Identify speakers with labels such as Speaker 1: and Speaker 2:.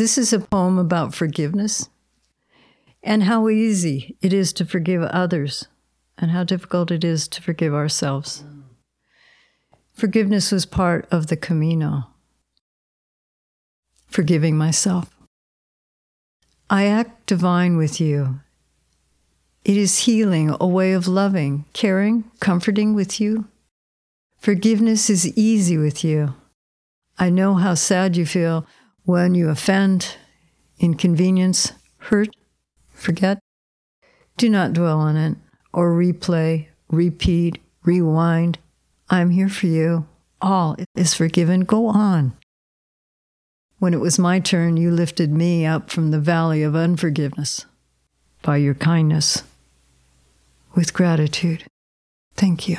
Speaker 1: This is a poem about forgiveness and how easy it is to forgive others and how difficult it is to forgive ourselves. Forgiveness was part of the Camino, forgiving myself. I act divine with you. It is healing, a way of loving, caring, comforting with you. Forgiveness is easy with you. I know how sad you feel when you offend, inconvenience, hurt, forget. Do not dwell on it or replay, repeat, rewind. I'm here for you. All is forgiven. Go on. When it was my turn, you lifted me up from the valley of unforgiveness by your kindness with gratitude. Thank you.